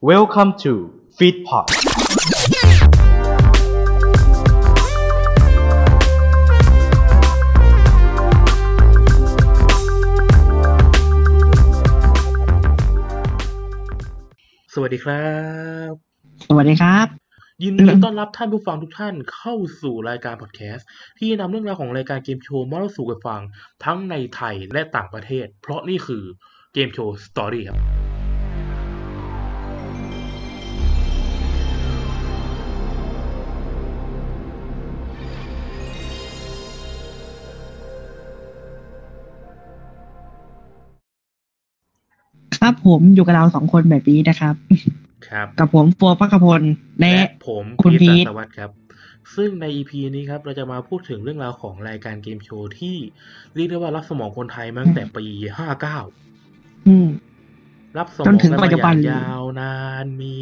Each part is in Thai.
Welcome to Feedpot สวัสดีครับ สวัสดีครับ ยินดีต้อนรับท่านผู้ฟังทุกท่านเข้าสู่รายการพอดแคสต์ที่นำเรื่องราวของรายการเกมโชว์มาเล่าสู่กันฟังทั้งในไทยและต่างประเทศ เพราะนี่คือเกมโชว์ story ครับ ครับผมอยู่กับเราสองคนแบบนี้นะครับ ครับ กับผมฟัวพักพลและและผมคุณพีทพีทสัตวัตครับ ซึ่งใน EP นี้ครับ เราจะมาพูดถึงเรื่องราวของรายการเกมโชว์ที่เรียกได้ว่ารับสมองคนไทยมาตั้งแต่ปี59อืมรับสมจอนงถึงกันปัมาจจุบันอย่างยาวนาน มี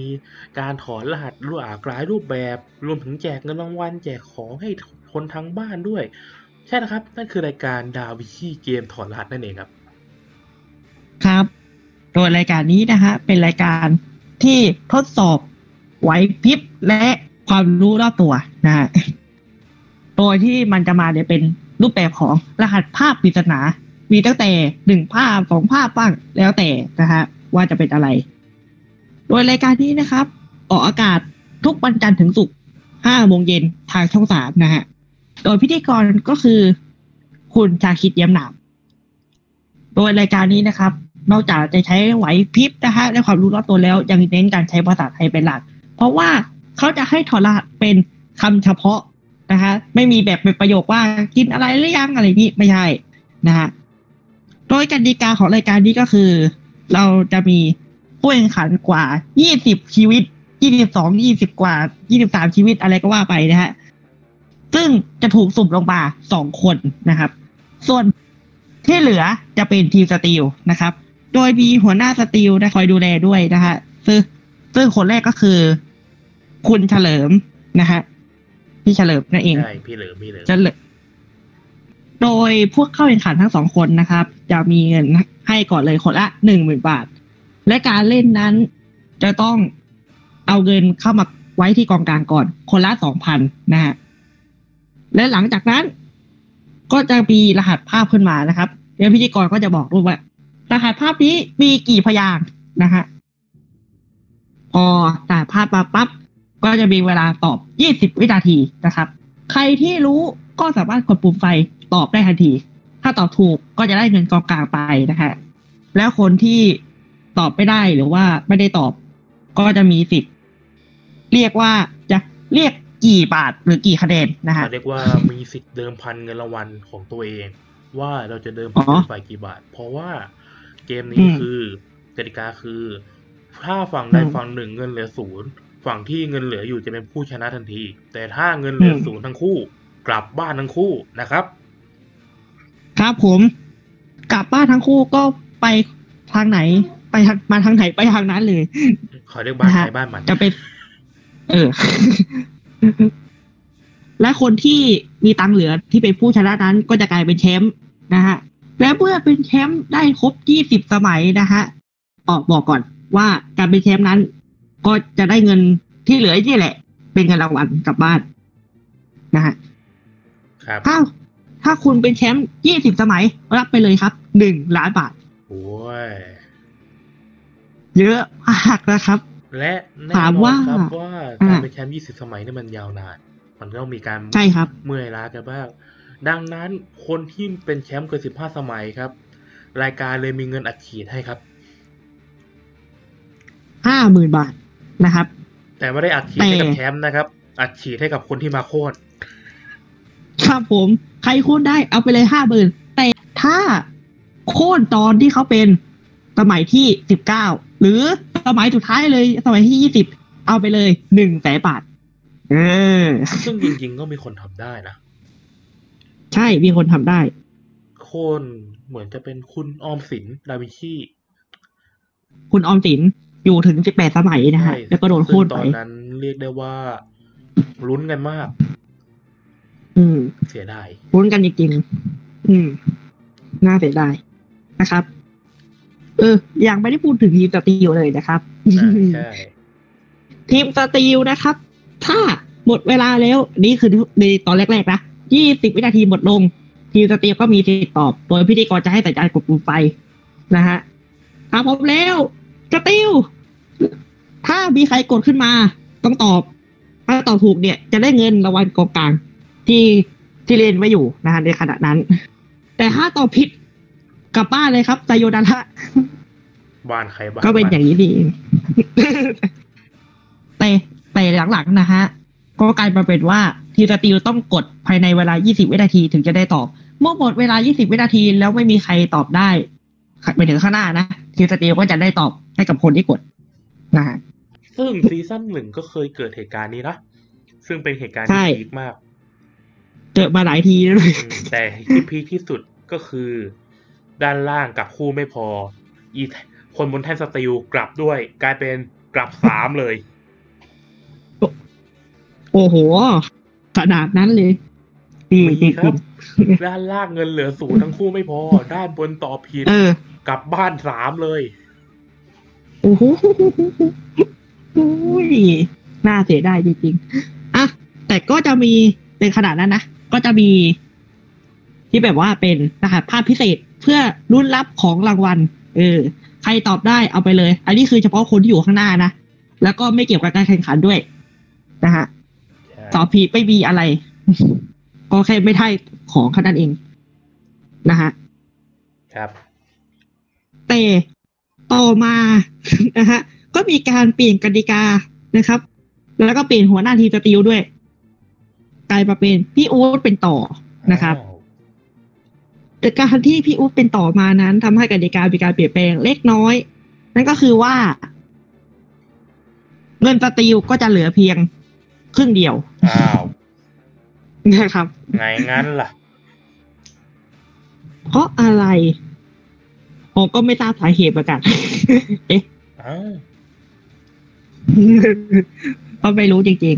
การถอนรหัสรูปหลากหลายรูปแบบ รวมถึงแจกเงินรางวัลแจกของให้คนทั้งบ้านด้วย ใช่นะครับ นั่นคือรายการดาวิชีเกมถอนรหัสนั่นเองครับ ครับ โดยรายการนี้นะฮะเป็นรายการที่ทดสอบไหวพริบและความรู้รอบตัวนะฮะโดยที่มันจะมาเนี่ยเป็นรูปแบบของรหัสภาพปริศนา มีตั้งแต่หนึ่งภาพสองภาพบ้างแล้วแต่นะฮะว่าจะเป็นอะไร โดยรายการนี้นะครับ ออกอากาศทุกวันจันทร์ถึงศุกร์ห้าโมงเย็นทางช่องสามนะฮะ โดยพิธีกรก็คือ คุณชาคิดเยี่ยมหนามโดยรายการนี้นะครับ นอกจากจะใช้ไหวพริบนะฮะและความรู้รอบตัวแล้วยังเน้นการใช้ภาษาไทยเป็นหลัก เพราะว่าเขาจะให้ถอดรหัสเป็นคำเฉพาะนะฮะไม่มีแบบเป็นประโยคว่ากินอะไรหรือยังอะไรนี้ไม่ใช่นะฮะโดยกติกาของรายการนี้ก็คือ เราจะมีผู้แข่งขันกว่า 20 ชีวิต 22 20 กว่า 23 ชีวิตอะไรก็ว่าไปนะฮะซึ่งจะถูกสุ่มลงมาสองคนนะครับ ส่วนที่เหลือจะเป็นทีมสตีลนะครับ โดยมีหัวหน้าสตีลนะคอยดูแลด้วยนะฮะซึ่งซึ่งคนแรกก็คือ คุณเฉลิมนะฮะพี่เฉลิมนั่นเองใช่พี่เหลิมพี่เหลิมจะเลยโดยพวกเข้าแข่งขันทั้งสองคนนะครับ จะมีเงินให้ก่อนเลยคนละหนึ่งหมื่นบาท และการเล่นนั้นจะต้องเอาเงินเข้ามาไว้ที่กองกลางก่อน คนละสองพันนะฮะและหลังจากนั้น ก็จะมีรหัสภาพขึ้นมานะครับเดี๋ยวพิธีกรก็จะบอกด้วยว่า รหัสภาพนี้มีกี่พยางค์นะฮะพอรหัสภาพมาปั๊บก็จะมีเวลาตอบ 20 วินาทีนะครับ ใครที่รู้ก็สามารถกดปุ่มไฟตอบได้ทันที ถ้าตอบถูกก็จะได้เงินกองกลางไปนะฮะแล้วคนที่ตอบไม่ได้หรือว่าไม่ได้ตอบ ก็จะมีสิทธิ์เรียกว่าจะเรียกกี่บาทหรือกี่คะแนนนะฮะเขาเรียกว่ามีสิทธิ์เดิมพันเงินรางวัลของตัวเอง ว่าเราจะเดิมอ๋พันอฝ่ายกี่บาท เพราะว่า เกมอืนี้มคือกติกาคือ ถ้าฝั่งใดอืมฝั่งหนึ่งเงินเหลือศูนย์ฝั่งที่เงินเหลืออยู่จะเป็นผู้ชนะทันที แต่ถ้าเงินเหลืออมศูนย์ทั้งคู่ กลับบ้านทั้งคู่นะครับ ครับผมกลับบ้านทั้งคู่ก็ไปทางไหน ไปทางมาทางไหนไปทางนั้นเลยขอเรียกบ้านนะฮะใครบ้านมันจะเป็น เออ และคนที่มีตังค์เหลือที่เป็นผู้ชนะนั้นก็จะกลายเป็นแชมป์นะฮะ และเมื่อเป็นแชมป์ได้ครบ 20 สมัยนะฮะออกบอกก่อนว่าการเป็นแชมป์นั้น ก็จะได้เงินที่เหลือนี่แหละ เป็นเงินรางวัลกลับบ้านนะฮะครับถ้าถ้าคุณเป็นแชมป์ 20 สมัย รับไปเลยครับ 1 ล้านบาท โอ้ย เยอะมากนะครับ และแน่ถามนอนว่าครับว่าอ่าการเป็นแชมป์ 20 สมัยนี่มันยาวนาน มันก็ต้องมีการใช่ครับ เมื่อยล้ากันบ้าง ดังนั้นคนที่เป็นแชมป์เกิน 15 สมัยครับ รายการเลยมีเงินอัดฉีดให้ครับ50,000บาทนะครับ แต่ไม่ได้อัดฉีดให้กับแต่แชมป์นะครับ อัดฉีดให้กับคนที่มาโค่นครับผมใครโค่นได้เอาไปเลยห้าหมื่นแต่ถ้าโค่นตอนที่เขาเป็นสมัยที่สิบเก้าหรือสมัยสุดท้ายเลย สมัยที่ยี่สิบเอาไปเลยหนึ่งแสนบาทเออซึ่งจริงๆก็มีคนทำได้นะ ใช่มีคนทำได้โค่นเหมือนจะเป็นคุณออมสินดาวินชีคุณออมสินอยู่ถึงสิบแปดสมัยนะฮะใช่แล้วก็โดนโค่นซึ่งตไปอนนั้นเรียกได้ว่าลุ้นกันมาก อืม เสียดายลุ้นกันจริงๆอืม น่าเสียดายนะครับ เออ ยังไม่ได้พูดถึงทีมสตีลเลยนะครับอ่าใช่ทีมสตีลนะครับ ถ้าหมดเวลาแล้ว นี่คือในตอนแรก ๆ นะ ยี่สิบวินาทีหมดลง ทีมสตีลก็มีสิทธิ์ตอบ โดยพิธีกรจะให้สัญญาณกดปุ่มไฟนะฮะถ้าพร้อมแล้วสตีลถ้ามีใครกดขึ้นมา ต้องตอบ ถ้าตอบถูกเนี่ย จะได้เงินรางวัลกองกลาง ที่ที่เล่นไว้อยู่นะฮะในขณะนั้น แต่ถ้าตอบผิดกลับบ้านเลยครับไซโยดาระบ้านใครบ้านก็เป็นอย่างนี้นี่เองแต่แต่หลังๆนะฮะ ก็กลายมาเป็นว่า ทีมสตีลต้องกดภายในเวลา 20 วินาทีถึงจะได้ตอบ เมื่อหมดเวลา 20 วินาทีแล้วไม่มีใครตอบได้ไปถึงข้างหน้านะทีมสตีลก็จะได้ตอบให้กับคนที่กดนะฮะซึ่งซีซั่นหนึ่งก็เคยเกิดเหตุการณ์นี้นะ ซึ่งเป็นเหตุการณ์ใช่ที่พีคมากเจอมาหลายทีแล้วด้วยอืมแต่ที่พีคที่สุดก็คือ ด้านล่างกับคู่ไม่พอ อีคนบนแท่นสตีลกลับด้วย กลายเป็นกลับสามเลย โอ้โห ขนาดนั้นเลยดีมีดีครับ ด้านล่างเงินเหลือศูนย์ทั้งคู่ไม่พอ ด้านบนต่อผิดเออกลับบ้านสามเลยโอ้โหอุ้ยน่าเสียดายจริงๆอะแต่ก็จะมีในขนาดนั้นนะ ก็จะมีที่แบบว่าเป็นรหัสภาพพิเศษเพื่อรุ่นรับของรางวัล เออ ใครตอบได้เอาไปเลย อันนี้คือเฉพาะคนที่อยู่ข้างหน้านะ แล้วก็ไม่เกี่ยวกับการแข่งขันด้วย นะฮะ ตอบผิดไม่มีอะไร ก็แค่ไม่ได้ของแค่นั้นเองนะฮะครับ แต่ต่อมานะฮะก็มีการเปลี่ยนกติกานะครับ แล้วก็เปลี่ยนหัวหน้าทีมสตีลด้วย กลายมาเป็นพี่อู๊ดเป็นต่อนะครับอ้าวแต่การที่พี่อู๊ดเป็นต่อมานั้นทำให้กติกามีการเปลี่ยนแปลงเล็กน้อย นั่นก็คือว่า เงินสตีลก็จะเหลือเพียงครึ่งเดียว อ้าวนะครับ ไงงั้นล่ะ เพราะอะไรผมก็ไม่ทราบสาเหตุเหมือนกันเอ๊ะอ้าวก็ไม่รู้จริง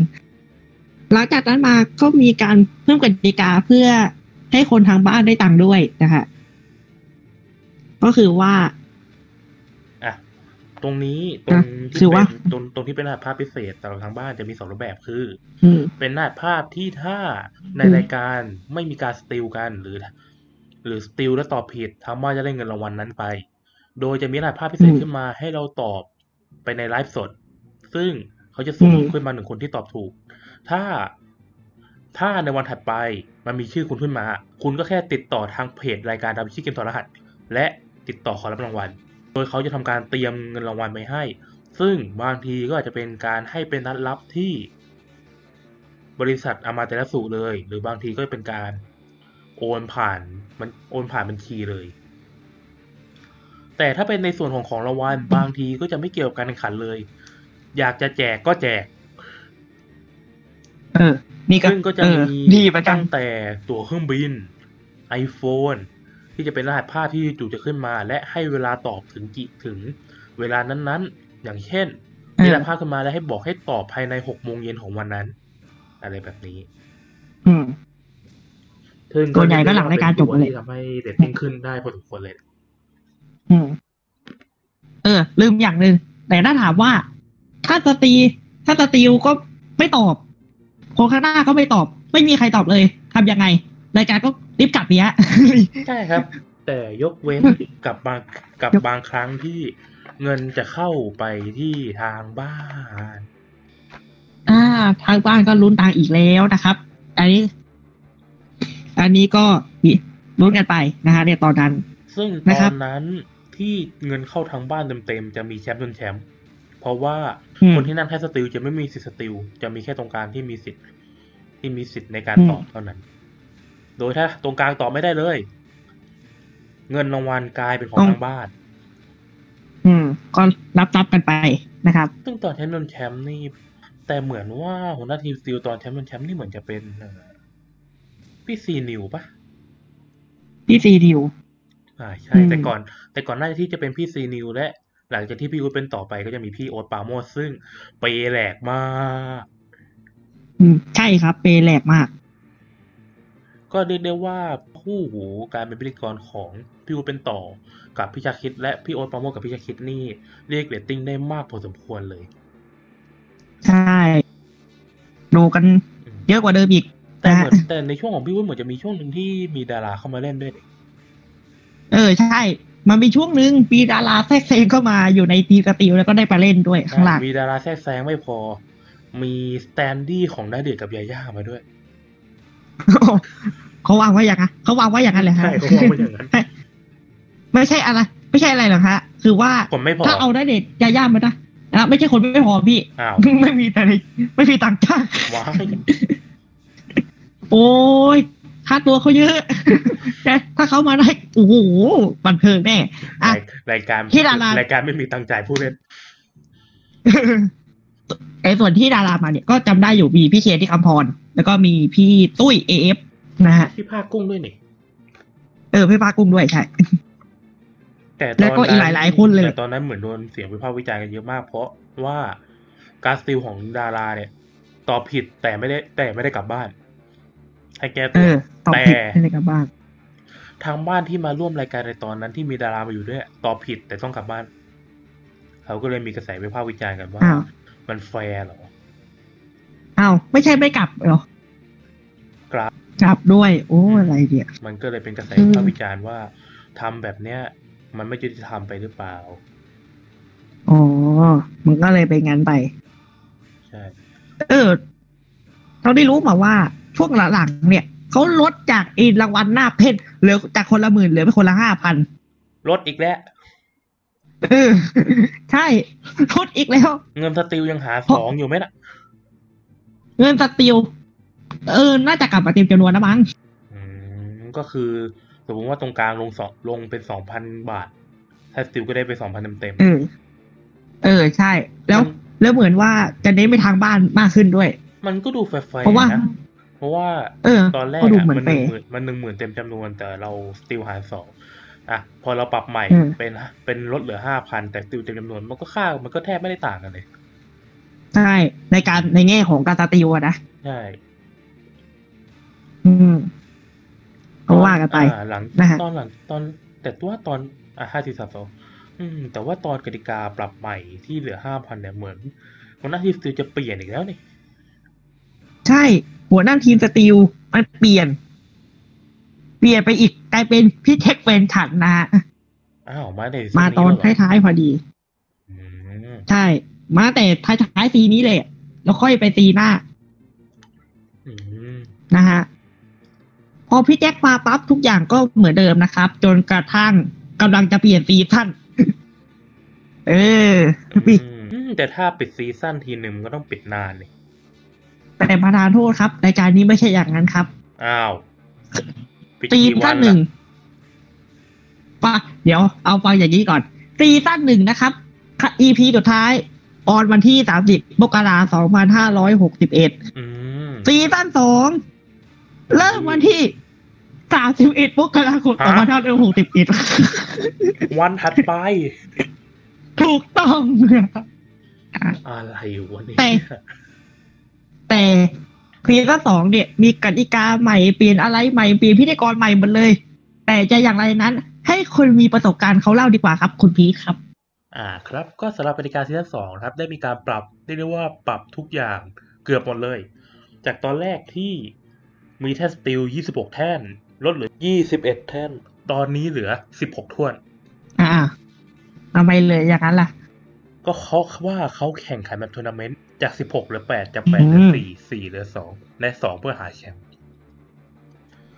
ๆ หลังจากนั้นมาก็มีการเพิ่มกติกาเพื่อให้คนทางบ้านได้ตังค์ด้วยนะคะ ก็คือว่าอะ ตรงนี้ตรงอะที่คือว่าเป็นตรงตรงที่เป็นรหัสภาพพิเศษสำหรับทางบ้านจะมีสองรูปแบบคืออืมเป็นรหัสภาพที่ถ้าในอืมรายการไม่มีการสติลกันหรือ หรือสติลแล้วตอบผิดทางบ้านจะได้เงินรางวัลนั้นไป โดยจะมีรหัสภาพพิเศษขึ้นมาให้เราตอบไปในไลฟ์สด ซึ่งเขาจะสุ่มขึ้นมาหนึ่งคนที่ตอบถูก ถ้าถ้าในวันถัดไปมันมีชื่อคุณขึ้นมา คุณก็แค่ติดต่อทางเพจรายการดาวิชีเกมถอดรหัส และติดต่อขอรับรางวัล โดยเขาจะทำการเตรียมเงินรางวัลไปให้ ซึ่งบางทีก็อาจจะเป็นการให้เป็นนัดลับที่ บริษัทอามาเตลสุเลย หรือบางทีก็เป็นการโอนผ่านมันโอนผ่านบัญชีเลย แต่ถ้าเป็นในส่วนของของรางวัลบางทีก็จะไม่เกี่ยวกับการแข่งขันเลย อยากจะแจกก็แจกเออนี่ก็ซึ่งก็จะเออมีดีเหมือนกันตั้งแต่ตั๋วเครื่องบิน iPhone ที่จะเป็นรหัสภาพที่จู่จะขึ้นมา และให้เวลาตอบถึงกี่ถึงเวลานั้นๆ อย่างเช่นเออมีรหัสภาพขึ้นมาแล้วให้บอกให้ตอบภายในหกโมงเย็นของวันนั้น อะไรแบบนี้ อืมซึ่งส่วนใหญ่ก็หลังรายการจบเป็นเลยที่ทำให้เรตติ้งขึ้นได้พอสมควรเลย อืม เออ ลืมอย่างหนึ่งแต่ถ้าถามว่า ถ้าสตรีถ้าสตรีลก็ไม่ตอบคนข้างหน้าก็ไม่ตอบ ไม่มีใครตอบเลยทำยังไง รายการก็ รีบกลับเนี้ยใช่ครับ แต่ยกเว้นกับบางกับบางครั้งที่เงินจะเข้าไปที่ทางบ้าน อ่า ทางบ้านก็ลุ้นตังค์อีกแล้วนะครับ อันนี้ อันนี้ก็มีลุ้นกันไปนะฮะเนี่ยตอนนั้น ซึ่งนะครับตอนนั้นที่เงินเข้าทางบ้านเต็มๆจะมีแชมป์ชนแชมป์เพราะว่าอืมคนที่นั่งแค่ steal จะไม่มีสิทธิ์ steal จะมีแค่ตรงกลางที่มีสิทธิ์ที่มีสิทธิ์ในการอืมตอบเท่านั้น โดยถ้าตรงกลางตอบไม่ได้เลย เงินรางวัลกลายเป็นของทางบ้าน อืม ก็รับรับกันไปนะครับ ซึ่งตอนแชมป์ชนแชมป์นี่ แต่เหมือนว่าหัวหน้าทีม steal ตอนแชมป์ชนแชมป์นี่เหมือนจะเป็นเอ่อพี่ซีนิวปะพี่ซีดิวอ่าใช่อืมแต่ก่อน แต่ก่อนหน้าที่จะเป็นพี่ซีนิวและหลังจากที่พี่อู๊ดเป็นต่อไปก็จะมีพี่โอ๊ตปราโมชซึ่งเปย์แหลกมาก อืม ใช่ครับ เปย์แหลกมาก ก็เรียกได้ว่าคู่หูการเป็นพิธีกรของพี่อู๊ดเป็นต่อกับพี่ชาคริต และพี่โอ๊ตปราโมชกับพี่ชาคริตนี่เรียกเรตติ้งได้มากพอสมควรเลย ใช่ ดูกันอืมเยอะกว่าเดิมอีกแต่นะเหฮะมือนแต่ในช่วงของพี่อู๊ดเหมือนจะมีช่วงหนึ่งที่มีดาราเข้ามาเล่นด้วยนี่เออใช่ มันมีช่วงหนึ่งปีดาราแทรกแซงเข้ามาอยู่ในทีมสติลแล้วก็ได้ไปเล่นด้วยข้างหลังมีดาราแทรกแซงไม่พอ มีสแตนดี้ของนาเดชน์กับยาย่ามาด้วย เขาวางไว้อย่างนั้นเขาวางไว้อย่างนั้นเลยฮะใช่เขาวางไว้อย่างนั้นไม่ใช่อะไร ไม่ใช่อะไรหรอกฮะ คือว่าคนไม่พอถ้าเอาได้เด็ดยาย่ามานะนะไม่ใช่คนไม่พอพี่อ้าวไม่มีแต่ไม่มีตังค์จ้างว้ายโอ้ยค่าตัวเขาเยอะแต่ถ้าเขามาได้โอ้โหบันเทิงแน่อะรายการที่ดารารายการไม่มีตังค์จ่ายผู้เล่นไอ้ส่วนที่ดารามาเนี่ยก็จำได้อยู่มีพี่เคนที่คำพร แล้วก็มีพี่ตุ้ยเอฟนะฮะพี่ภาคกุ้งด้วยนี่เออพี่ปากุ้งด้วยใช่แต่ตอนแล้วก็อีกหลายๆคนเลยแต่ตอนนั้นเหมือนโดนเสียงวิพากษ์วิจารณ์กันเยอะมาก เพราะว่าการสติลของดาราเนี่ย ตอบผิดแต่ไม่ได้ แต่ไม่ได้กลับบ้านให้แก้เอตัวอตอบผิดแต่ให้เลยกลับบ้าน ทางบ้านที่มาร่วมรายการในตอนนั้นที่มีดารามาอยู่ด้วย ตอบผิดแต่ต้องกลับบ้าน เขาก็เลยมีกระแสวิพากษ์วิจารณ์กันว่าอ้าวมันแฟร์เหรอ อ้าวไม่ใช่ไม่กลับเหรอกลับกลับด้วย โอ้อะไรเนี่ยมันก็เลยเป็นกระแสอืมวิพากษ์วิจารณ์ว่าทำแบบเนี้ย มันไม่ยุติธรรมไปหรือเปล่าอ๋อมันก็เลยไปงั้นไปใช่เออเราได้รู้มาว่าช่วงหลังๆเนี่ยเขาลดจากอีรางวัลหน้าเพชรเหลือจากคนละหมื่นเหลือไปคนละห้าพันลดอีกแล้วเออใช่ลดอีกแล้ว เงินสติลยังหาสองอยู่ไหมน่ะ เงิน steal เออ น่าจะกลับมาเต็มจำนวนนะมั้งอืมก็คือสมมติว่าตรงกลางลงสองลงเป็นสองพันบาท ถ้า steal ก็ได้ไปสองพันเต็มเออ เออ ใช่ แล้วแล้วเหมือนว่าจะเน้นไปทางบ้านมากขึ้นด้วยๆมันก็ดูแฟร์ๆเพราะว่านะเพราะว่าเออตอนแรกก็ดูอะเหมือนมันหนึ่งเฟร์หมื่นมันหนึ่งหมื่นเต็มจำนวนแต่เรา steal หารสองอะพอเราปรับใหม่อืมเป็นเป็นลดเหลือห้าพันแต่ steal เต็มจำนวนมันก็ค่ามันก็แทบไม่ได้ต่างกันเลย ใช่ ในการในแง่ของการสติลอะนะ ใช่ อืมก็ว่ากันไปอ่าหลังนะฮะตอนหลังตอนแต่ว่าตอนอะห้าสี่สามสองอืมแต่ว่าตอนกติกาปรับใหม่ที่เหลือห้าพันเนี่ยเหมือนหัวหน้าที่สติลจะเปลี่ยนอีกแล้วนี่ ใช่ หัวหน้าทีมสติลมันเปลี่ยน เปลี่ยนไปอีกกลายเป็นพี่เทคเวนฉันนะฮะอ้าวมาในมาตอนแล้วเหรท้ายๆพอดีอืมใช่ มาแต่ท้ายๆซีนี้เลยแล้วค่อยไปซีหน้าอืมนะฮะพอพี่แจ็คมาปั๊บทุกอย่างก็เหมือนเดิมนะครับ จนกระทั่งกำลังจะเปลี่ยนซีซั่นเออปิดอืมแต่ถ้าปิดซีซั่นทีหนึ่งมันก็ต้องปิดนานเลยแต่ประธานโทษครับรายการนี้ไม่ใช่อย่างนั้นครับ อ้าวปิดซีกี่วัซั่นนหนึ่งล่ะปะเดี๋ยวเอาฟังอย่างนี้ก่อนซีซั่นหนึ่งนะครับ EP สุดท้าย on วันที่สามสิบมกราสองพันห้าร้อยหกสิบเอ็ดอืมซีซั่นสองเริ่มวันที่สามสิบเอ็ดมกราคมสองพันห้าร้อยหกสิบเอ็ดวันถัดไป ถูกต้องอะไรวะเนี่ยแต่แต่ซีซั่นสองเนี่ย มีกติกาใหม่เปลี่ยนอะไรใหม่เปลี่ยนพิธีกรใหม่หมดเลย แต่จะอย่างไรนั้น ให้คนมีประสบการณ์เขาเล่าดีกว่าครับ คุณพีทครับ อ่าครับก็สำหรับกติกาซีซั่นสองนะครับได้มีการปรับเรียกได้ว่าปรับทุกอย่างเกือบหมดเลย จากตอนแรกที่มีแท่น steal 26 แท่น ลดเหลือ 21 แท่น ตอนนี้เหลือ 16ถ้วน อ่าทำไมเลยอย่างนั้นล่ะ ก็เขาว่าเขาแข่งขันแบบทัวร์นาเมนต์จาก 16เหลือ 8 จาก 8 เหลืออืม4 4 เหลือ 2 และ 2 เพื่อหาแชมป์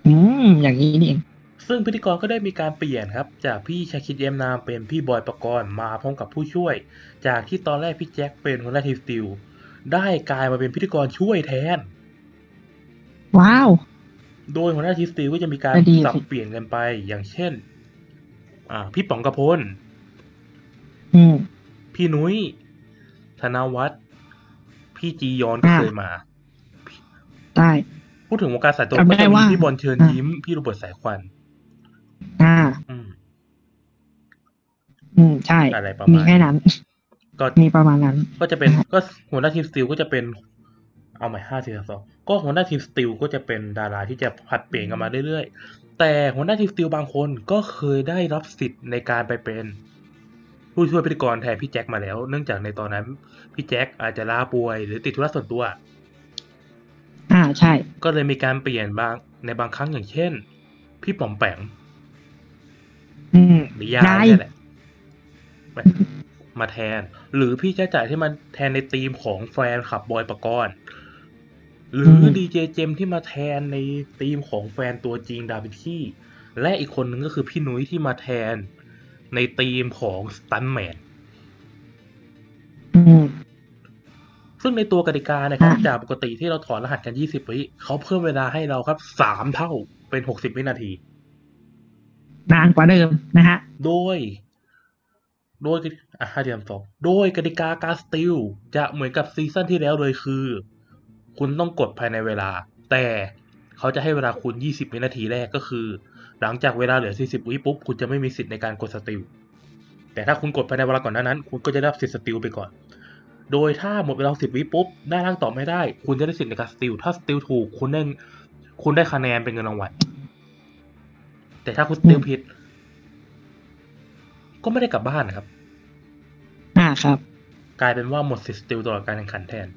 อืม อย่างนี้นี่เอง ซึ่งพิธีกรก็ได้มีการเปลี่ยนครับ จากพี่ชาคิดเยี่ยมนามเป็นพี่บอยประกรณ์มาพร้อมกับผู้ช่วย จากที่ตอนแรกพี่แจ็คเป็นหัวหน้าทีมสติลได้กลายมาเป็นพิธีกรช่วยแทน ว้าว โดยหัวหน้าทีมสติลก็จะมีการก็ดีสิ สับเปลี่ยนกันไปอย่างเช่น อ่า พี่ป๋องกระพล อืม พี่นุ้ย ธนวัฒน์พี่จียอนก็อ่า เคยมา ได้ พูดถึงวงการสายตรงจำได้ก็จะมีว่าพี่บอลเชิญอ่ายิ้ยิ้ม พี่โรเบิร์ตสายควัน อ่าอืมอืม ใช่ อะไรประมีมาณแค่นั้น ก็มีประมาณนั้น ก็จะเป็น ก็หัวหน้าทีมสติลก็จะเป็น เอาใหม่ห้าสี่สามสองก็หัวหน้าทีมสติลก็จะเป็นดาราที่จะผลัดเปลี่ยนกันมาเรื่อยๆ แต่หัวหน้าทีมสติลบางคนก็เคยได้รับสิทธิ์ในการไปเป็น ผู้ช่วยพิธีกรแทนพี่แจ็คมาแล้ว เนื่องจากในตอนนั้น พี่แจ็คอาจจะลาป่วย หรือติดธุระส่วนตัว อ่า ใช่ ก็เลยมีการเปลี่ยนบางในบางครั้งอย่างเช่น พี่ป๋อมแปมอืม หรือยายยายนี่แหละมามาแทน หรือพี่จ้าจ่ายที่มันแทนในทีมของแฟนขับบอยปกรณ์หรือดีเจเจมที่มาแทนในทีมของแฟนตัวจริงดาวิดที่ และอีกคนนึงก็คือพี่นุ้ยที่มาแทนในทีมของสตันแมนอืมซึ่งในตัวกติกานะครับอะจากปกติที่เราถอนรหัสกัน20วิเขาเพิ่มเวลาให้เราครับ3เท่าเป็น60วินาที นานกว่าเดิมนะฮะ โดย โดยอะห้าเดียมสองโดยกติกาการสติลจะเหมือนกับซีซั่นที่แล้วเลยคือ คุณต้องกดภายในเวลา แต่เขาจะให้เวลาคุณ 20 วินาทีแรกก็คือ หลังจากเวลาเหลือ 40 วิปุ๊บ คุณจะไม่มีสิทธิ์ในการกดสติลแต่ถ้าคุณกดภายในเวลาก่อนหน้านั้น คุณก็จะได้รับสิทธิ์สติลไปก่อน โดยถ้าหมดเวลา 10 วิปุ๊บได้ร่างต่อไม่ได้ คุณจะได้สิทธิ์ในการสติลถ้าสติลถูกคุณได้คุณได้คะแนนเป็นเงินรางวัล แต่ถ้าคุณสติลผิด ก็ไม่ได้กลับบ้านนะครับ อ่าครับ กลายเป็นว่าหมดสิทธิ์สติลตลอดการแข่งขันแทน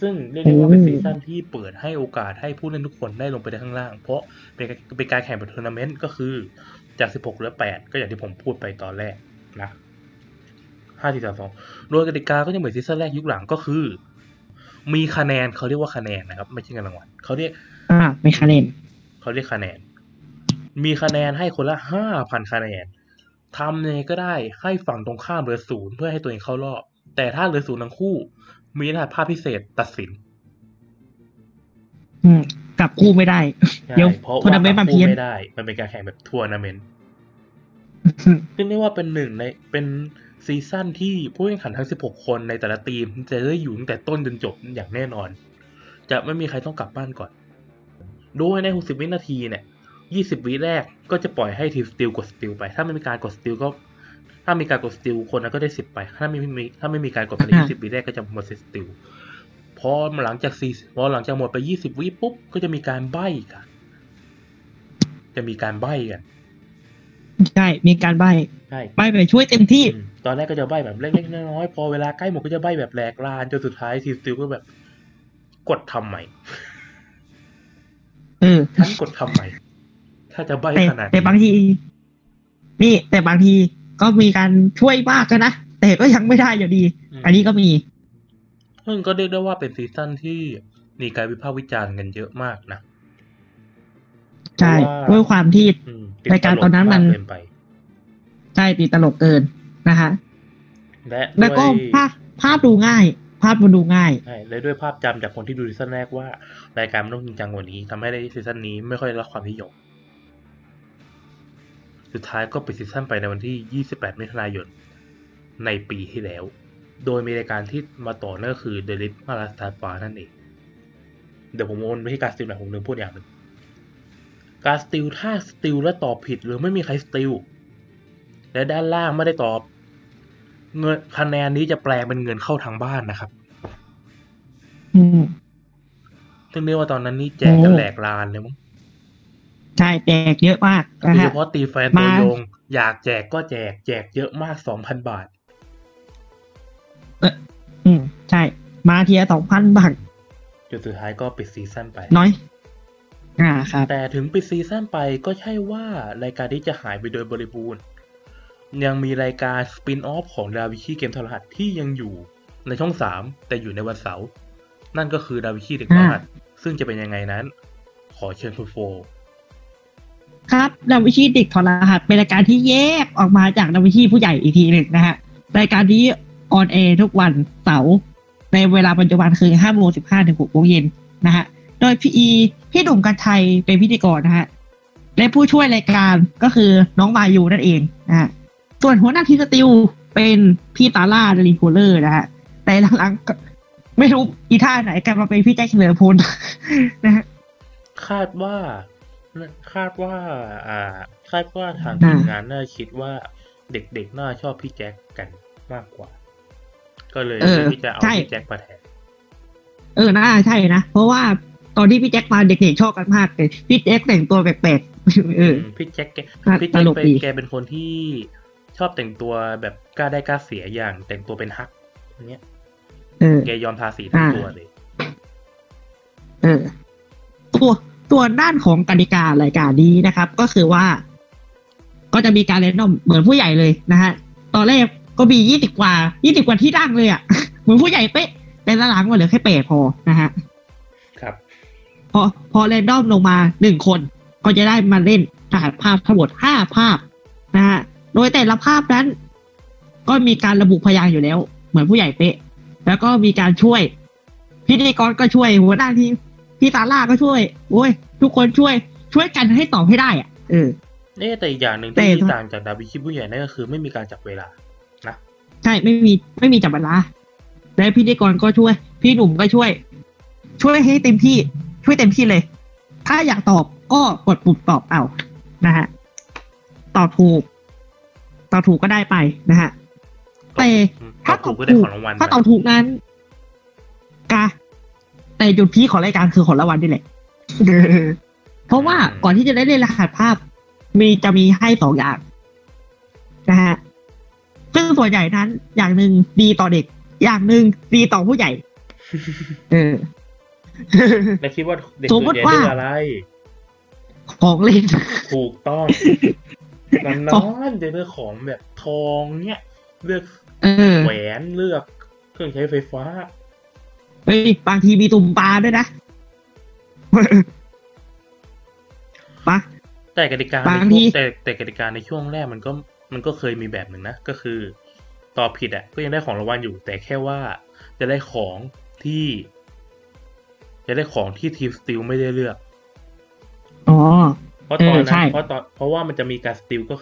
ซึ่งเรียกได้ว่าเป็นโอ้ซีซั่นที่เปิดให้โอกาสให้ผู้เล่นทุกคนได้ลงไปได้ข้างล่าง เพราะเป็นการเป็นการแข่งแบบทัวร์นาเมนต์ก็คือจาก 16เหลือ 8 ก็อย่างที่ผมพูดไปตอนแรกนะ5 4 3 2โดยกติกาก็จะเหมือนซีซั่นแรกยุคหลังก็คือ มีคะแนนเขาเรียกว่าคะแนนนะครับ ไม่ใช่เงินรางวัลเขาเรียก อ่าไม่คะแนนเขาเรียกคะแนน มีคะแนนให้คนละห้าพันคะแนนทำยังไงก็ได้ให้ฝั่งตรงข้ามเหลือศูนย์เพื่อให้ตัวเองเข้ารอบ แต่ถ้าเหลือศูนย์ทั้งคู่ มีรหัสภาพพิเศษตัดสิน อืมกลับคู่ไม่ได้ใช่เดี๋ยวเพราะทัวร์นาเมนต์ว่ามันเพี้ยนไม่ได้ มันเป็นการแข่งแบบทัวร์นาเมนต์ซึ่งเรียกว่าเป็นหนึ่งในเป็นซีซั่นที่ผู้แข่งขันทั้ง 16 คนในแต่ละทีม จะได้อยู่ตั้งแต่ต้นจนจบอย่างแน่นอน จะไม่มีใครต้องกลับบ้านก่อน โดยใน 60 วินาทีเนี่ย 20 วิแรกก็จะปล่อยให้ทีม steal กด steal ไป ถ้าไม่มีการกด steal ก็ ถ้ามีการกดสติลคนนั้นก็ได้ 10 ไป ถ้าไม่มีถ้าไม่มีการกดภายในอ่า20 วิแรกก็จะหมดสิทธิ์สติลพอหลังจากสี่พอหลังจากหมดไป 20 วิปุ๊บก็จะมีการใบ้กันจะมีการใบ้กันใช่ มีการใบใช่ใบไปช่วยเต็มที่อืมตอนแรกก็จะใบ้แบบเล็กๆน้อยๆ พอเวลาใกล้หมดก็จะใบ้แบบแหลกลานจนสุดท้ายทีมสติลก็แบบ กดทำใหม่ เออฉันกดทำใหม่ ถ้าจะใบ้แต่ขนาดนี้แต่บางที นี่ แต่บางทีก็มีการช่วยมากกันนะ แต่ก็ยังไม่ได้อยู่ดีมอันนี้ก็มีซึ่งก็เรียกได้ว่าเป็นซีซั่นที่มีการวิพากษ์วิจารณ์กันเยอะมากนะใช่เพราะว่าด้วยความที่อืมรายการตอนนั้นมันติดตลกากเกินไปใช่ตีตลกเกินนะคะและแล้วก็ด้วยภาพภาพดูง่าย ภาพมันดูง่ายใช่และด้วยภาพจำจากคนที่ดูซีซั่นแรกว่ารายการมันต้องจริงจังกว่านี้ทำให้ได้ซีซั่นนี้ไม่ค่อยได้รับความนิยม สุดท้ายก็ปิดซีซั่นไปในวันที่ 28 มิถุนายน ในปีที่แล้ว โดยมีรายการที่มาต่อนั่นก็คือ The List มาลาสตาฟานั่นเอง เดี๋ยวผมโอนไปที่การสติลหน่อยผมลืมพูดอย่างหนึ่งการสติลถ้าสติลและตอบผิดหรือไม่มีใครสติลและด้านล่างไม่ได้ตอบ เงินคะแนนนี้จะแปลเป็นเงินเข้าทางบ้านนะครับอืมซึ่งเรียกว่าตอนนั้นนี่แจกกันโอ้แหลกลานเลยมั้ง ใช่แจกเยอะมากโดนะยเฉฮะพาะตีแฟนตัวยมางอยากแจกก็แจก แจกเยอะมากสองพันบาทอืม ใช่ มาเทียสองพันบาทจนสุดท้ายก็ปิดซีซั่นไป น้อย อ่าครับ แต่ถึงปิดซีซั่นไปก็ใช่ว่ารายการที่จะหายไปโดยบริบูรณ์ ยังมีรายการสปินออฟของดาวิชีเกมโทรหัสที่ยังอยู่ในช่อง3แต่อยู่ในวันเสาร์นั่นก็คือดาวินชีเด็กถอดรหัสซึ่งจะเป็นยังไงนั้น ขอเชิญคุณโฟ ครับดาวินชีเด็กถอดรหัสเป็นรายการที่แยกออกมาจากดาวินชีผู้ใหญ่อีกทีหนึ่งนะฮะรายการนี้ on air ทุกวันเสาร์ในเวลาปัจจุบันคือห้าโมงสิบห้าถึงหกโมงเย็นนะฮะโดยพี่อีพี่หนุ่มกรรชัยเป็นพิธีกรนะฮะและผู้ช่วยรายการก็คือน้องมายูนั่นเองนะฮะส่วนหัวหน้าทีม steal เป็นพี่ตาล่าดลิโคเลอร์นะฮะแต่หลังๆไม่รู้อีท่าไหนกลายมาเป็นพี่แจ็คเฉลิมพลนะฮะคาดว่า คาดว่า อ่า คาดว่าทางอ่าทีมงานน่าคิดว่าเด็กๆน่าชอบพี่แจ็คกันมากกว่า ก็เลยเออเลือกที่จะเอาใช่พี่แจ็คมาแทนเออน่าใช่นะ เพราะว่าตอนที่พี่แจ็คมาเด็กๆชอบกันมากเลยพี่แจ็คแต่งตัวแปลกๆเออมพี่แจ็คแกน่าพี่ตแจ็คลกเป็นดีแกเป็นคนที่ชอบแต่งตัวแบบกล้าได้กล้าเสียอย่าง แต่งตัวเป็นฮักอันเนี้ยเออแกยอมทาสีทั้งอ่าตัวเลย เออตัว ตัวด้านของกติการายการนี้นะครับ ก็คือว่า ก็จะมีการเล่นนอมเหมือนผู้ใหญ่เลยนะฮะตอนแรกก็มียี่สิบกว่ายี่สิบกว่าที่นั่งเลยอะเหมือนผู้ใหญ่เป๊ะแต่ละหลังมาเหลือแค่แปดพอนะฮะครับ พอพอเรนดอมลงมาหนึ่งคน ก็จะได้มาเล่นถ่ายภาพทั้งหมดห้าภาพนะฮะโดยแต่ละภาพนั้น ก็มีการระบุพยางค์อยู่แล้ว เหมือนผู้ใหญ่เป๊ะ แล้วก็มีการช่วย พิธีกรก็ช่วยหัวหน้าทีม พี่ซาร่าก็ช่วยโอ้ย ทุกคนช่วย ช่วยกันให้ตอบให้ได้อะเออเอ๊ะแต่อีกอย่างหนึ่งแต่ที่ต่างจากดาวิชีผู้ใหญ่นั่นก็คือ ไม่มีการจับเวลานะใช่ไม่มีไม่มีจับเวลาและพิธีกรก็ช่วย พี่หนุ่มก็ช่วย ช่วยให้เต็มที่ ช่วยเต็มที่เลย ถ้าอยากตอบก็กดปุ่มตอบเอานะฮะตอบถูกตอบถูกก็ได้ไปนะฮะแต่อืมถ้าตตออบบถูกก็ได้ถูกของรางวัลถ้าไปตอบถูกนั้นกา แต่จุดพีคของรายการคือของรางวัลนี่แหละเออเพราะว่าก่อนที่จะได้เล่นรหัสภาพ มีจะมีให้สองอย่างนะฮะซึ่งส่วนใหญ่นั้น อย่างหนึ่งดีต่อเด็ก อย่างหนึ่งดีต่อผู้ใหญ่ เออและคิดว่าเด็กสส่มวนมุติใหญ่ว่าเลือกอะไร ของเล่นถูกต้องนานๆจะเลือกของแบบทองเนี่ย เลือกเออแหวนเลือกเครื่องใช้ไฟฟ้า เฮ้ยบางทีมีตุ่มปลาด้วยนะปะ แต่กติกาในบางช่ทีวงแต่แต่กติกาในช่วงแรกมันก็มันก็เคยมีแบบหนึ่งนะ ก็คือตอบผิดอะ ก็ยังได้ของรางวัลอยู่ แต่แค่ว่าจะได้ของที่ จะได้ของที่ทีมสติลไม่ได้เลือก อ๋อ เพราะตอนเออนั้ใช่นเพราะตอนเพราะว่ามันจะมีการสติลก็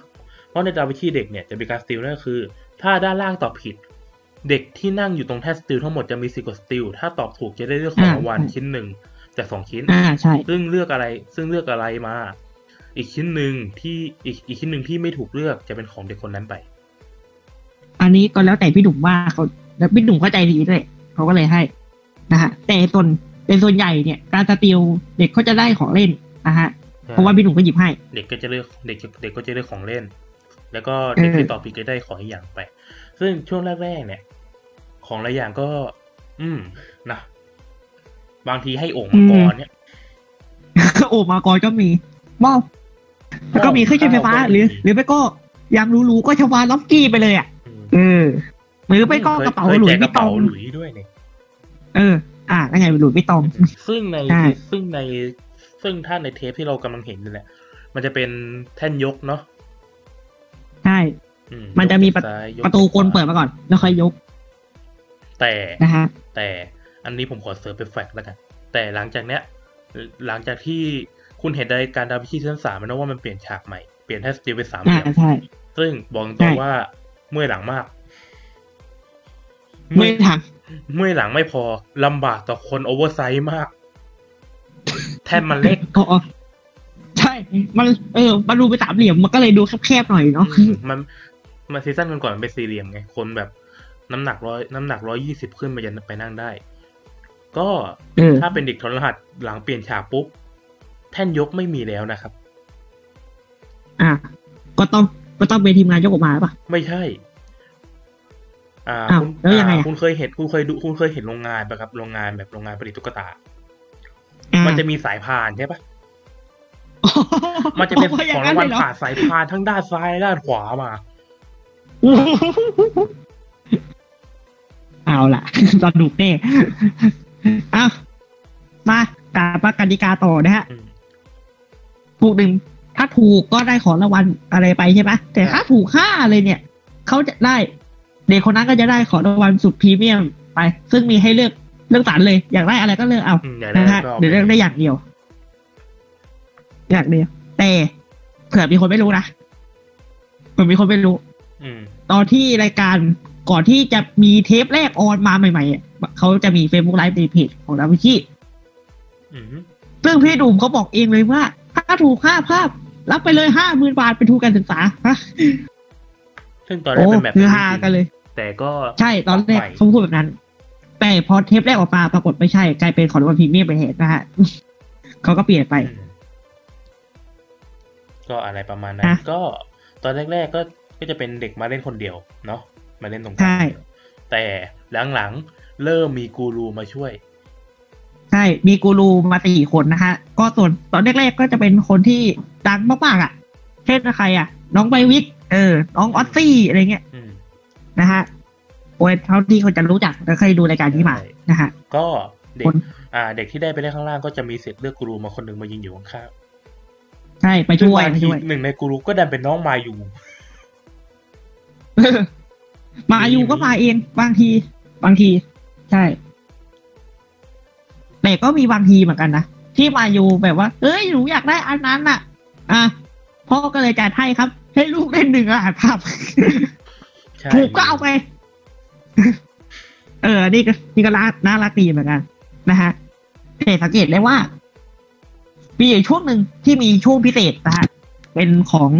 เพราะในดาวิชีเด็กเนี่ยจะมีการสติลนั่นก็คือ ถ้าด้านล่างตอบผิด เด็กที่นั่งอยู่ตรงแท่นสติลทั้งหมดจะมีสิทธิ์กดสติลถ้าตอบถูกจะได้เลือกของรางวัลชิ้นหนึ่งจากสองชิ้นอ่าใช่ซึ่งเลือกอะไร ซึ่งเลือกอะไรมา อีกชิ้นหนึ่งที่อีกอีกชิ้นหนึ่งที่ไม่ถูกเลือกจะเป็นของเด็กคนนั้นไป อันนี้ก็แล้วแต่พี่หนุ่มว่าเขาแล้วพี่หนุ่มเข้าใจดีด้วยเขาก็เลยให้นะฮะแต่ส่วนเป็นส่วนใหญ่เนี่ย การสติลเด็กเขาจะได้ของเล่นนะฮะเพราะว่าพี่หนุ่มก็หยิบให้ เด็กก็จะเลือกเด็กเด็กก็จะเลือกของเล่น แล้วก็เด็กเออที่ตอบผิดก็ได้ของอีกอย่างไป ซึ่งช่วงแรกๆเนี่ย ของหลายอย่างก็ อืมนะบางทีให้โอ่งมังกรเนี่ยโอมากรก็มีหม้อแล้วก็มีเครื่องใช้ไฟฟ้าหรือ หรือไม่ก็ยังรู้ๆก็ชวาล็อกกี้ไปเลยอะอืมเออหรือไม่ก็กระเป๋าคยหลุยแจกส์กวิระตตเป๋าองหลุยด้วยเนี่ยเออ อ่าแล้วไงหลุยส์วิตตอง ซึ่งในใช่ซึ่งในซึ่งถ้าในเทปที่เรากำลังเห็นนี่แหละ มันจะเป็นแท่นยกเนาะใช่อื มันจะมีประยซ้ายยกประตูกลเปิดมาก่อน แล้วค่อยยก แต่นะฮะแต่อันนี้ผมขอเสริมเป็นแฟกต์แล้วกัน แต่หลังจากเนี้ย หลังจากที่คุณเห็นรายการดาวิชีซีซั่นสามนะว่ามันเปลี่ยนฉากใหม่ เปลี่ยนแท่สตีลเป็นสามเหอ่าลี่ยมใช่ซึ่งบอกตใช่รงว่าเมื่อยหลังมากไม่ทางเมื่อยหลังไม่พอลำบากต่อคนโอเวอร์ไซส์มาก แท่นมันเล็กอ๋อใช่ มัน เออ มันดูเป็นสามเหลี่ยม มันก็เลยดูแคบๆหน่อยเนาะอืมมัน มันซีซั่นก่อนๆมันเป็นสี่เหลี่ยมไง คนแบบน้ำหนักร้อยน้ำหนักร้อยยี่สิบขึ้นไปยันไปนั่งได้ ก็เออถ้าเป็นเด็กทรหัสหลังเปลี่ยนฉากปุ๊บ แท่นยกไม่มีแล้วนะครับ อะก็ต้องก็ต้องเป็นทีมงานยกออกมาป่ะ ไม่ใช่ อ่าอ้าวคุณแล้วยังไงอ่าอะคุณเคยเห็นคุณเคยดูคุณเคยเห็นโรงงานปะครับโรงงานแบบโรงงานผลิตตุ๊กตาอ่ามันจะมีสายพานใช่ปะมันจะเป็นโย่ของรางวัลเลยเหผ่านสายพานทั้งด้านซ้ายและด้านขวามา เอาล่ะสนุกแน่เอามากาปกติกาต่อนะฮะอืมถูกหนึ่ง ถ้าถูกก็ได้ของรางวัลอะไรไปใช่ไหมแต่ถ้าถูกห้าเลยเนี่ย เขาจะได้ เด็กคนนั้นก็จะได้ของรางวัลสุดพรีเมียมไป ซึ่งมีให้เลือกเลือกสรรเลย อยากได้อะไรก็เลือกเอาอืมอย่างแรนะกฮะก็เดี๋ยวเลือกได้อย่างเดียว อย่างเดียว แต่เผื่อมีคนไม่รู้นะเผื่อมีคนไม่รู้อืม ตอนที่รายการก่อนที่จะมีเทปแรกออนมาใหม่ๆอะเขาจะมี Facebook Live ในเพจของดาวิชีอืมซึ่งพี่ดุมเขาบอกเองเลยว่า ถ้าถูกห้าภาพ รับไปเลยห้าหมื่นบาทเป็นทุนการศึกษาฮะซึ่งตอนแรโอ้กเป็นแบบคือนั้นฮาจริงๆกันเลย แต่ก็ใช่ตอนแรกใหม่เขาพูดแบบนั้น แต่พอเทปแรกออกมาปรากฏไม่ใช่ กลายเป็นของรางวัลพรีเมียมไปเหตุนะฮะเขาก็เปลี่ยนไปอืมก็อะไรประมาณนั้นอะก็ตอนแรก ๆ ก็ ก็จะเป็นเด็กมาเล่นคนเดียวเนาะมาเล่นตรงกใช่ลางแต่หลังๆเริ่มมีกูรูมาช่วยใช่มีกูรูมาสี่คนนะฮะ ก็ส่วนตอนแรกๆก็จะเป็นคนที่ดังมากๆอะ เช่นใครอะ น้องไบวิกเออ น้องออสซี่อะไรเงี้ยอืมนะฮะโอ้ยเท่าที่คนจะรู้จักแล้วเคยดูรายการนี้มาใช่นะฮะก็เด็กคนอ่า เด็กที่ได้ไปเล่นข้างล่างก็จะมีสิทธิ์เลือกกูรูมาคนหนึ่งมายิงอยู่ข้างใช่ไปๆซึ่งช่วยบางไปทีช่วยหนึ่งในกูรูก็ดันเป็นน้องมาอยู่ มาอยู่ก็มาเองบางที บางที ใช่แต่ก็มีบางทีเหมือนกันนะที่มาอยู่แบบว่า เอ้ยหนูอยากได้อันนั้นอะ อะพ่อก็เลยจัดให้ครับ ให้ลูกเล่นหนึ่งรหัสภาพใช่ถูกก็เอาไป เออ นี่ก็นี่ก็น่าน่ารักดีเหมือนกันนะฮะแต่สังเกตได้ว่า มีอยู่ช่วงหนึ่งที่มีช่วงพิเศษนะฮะเป็นของ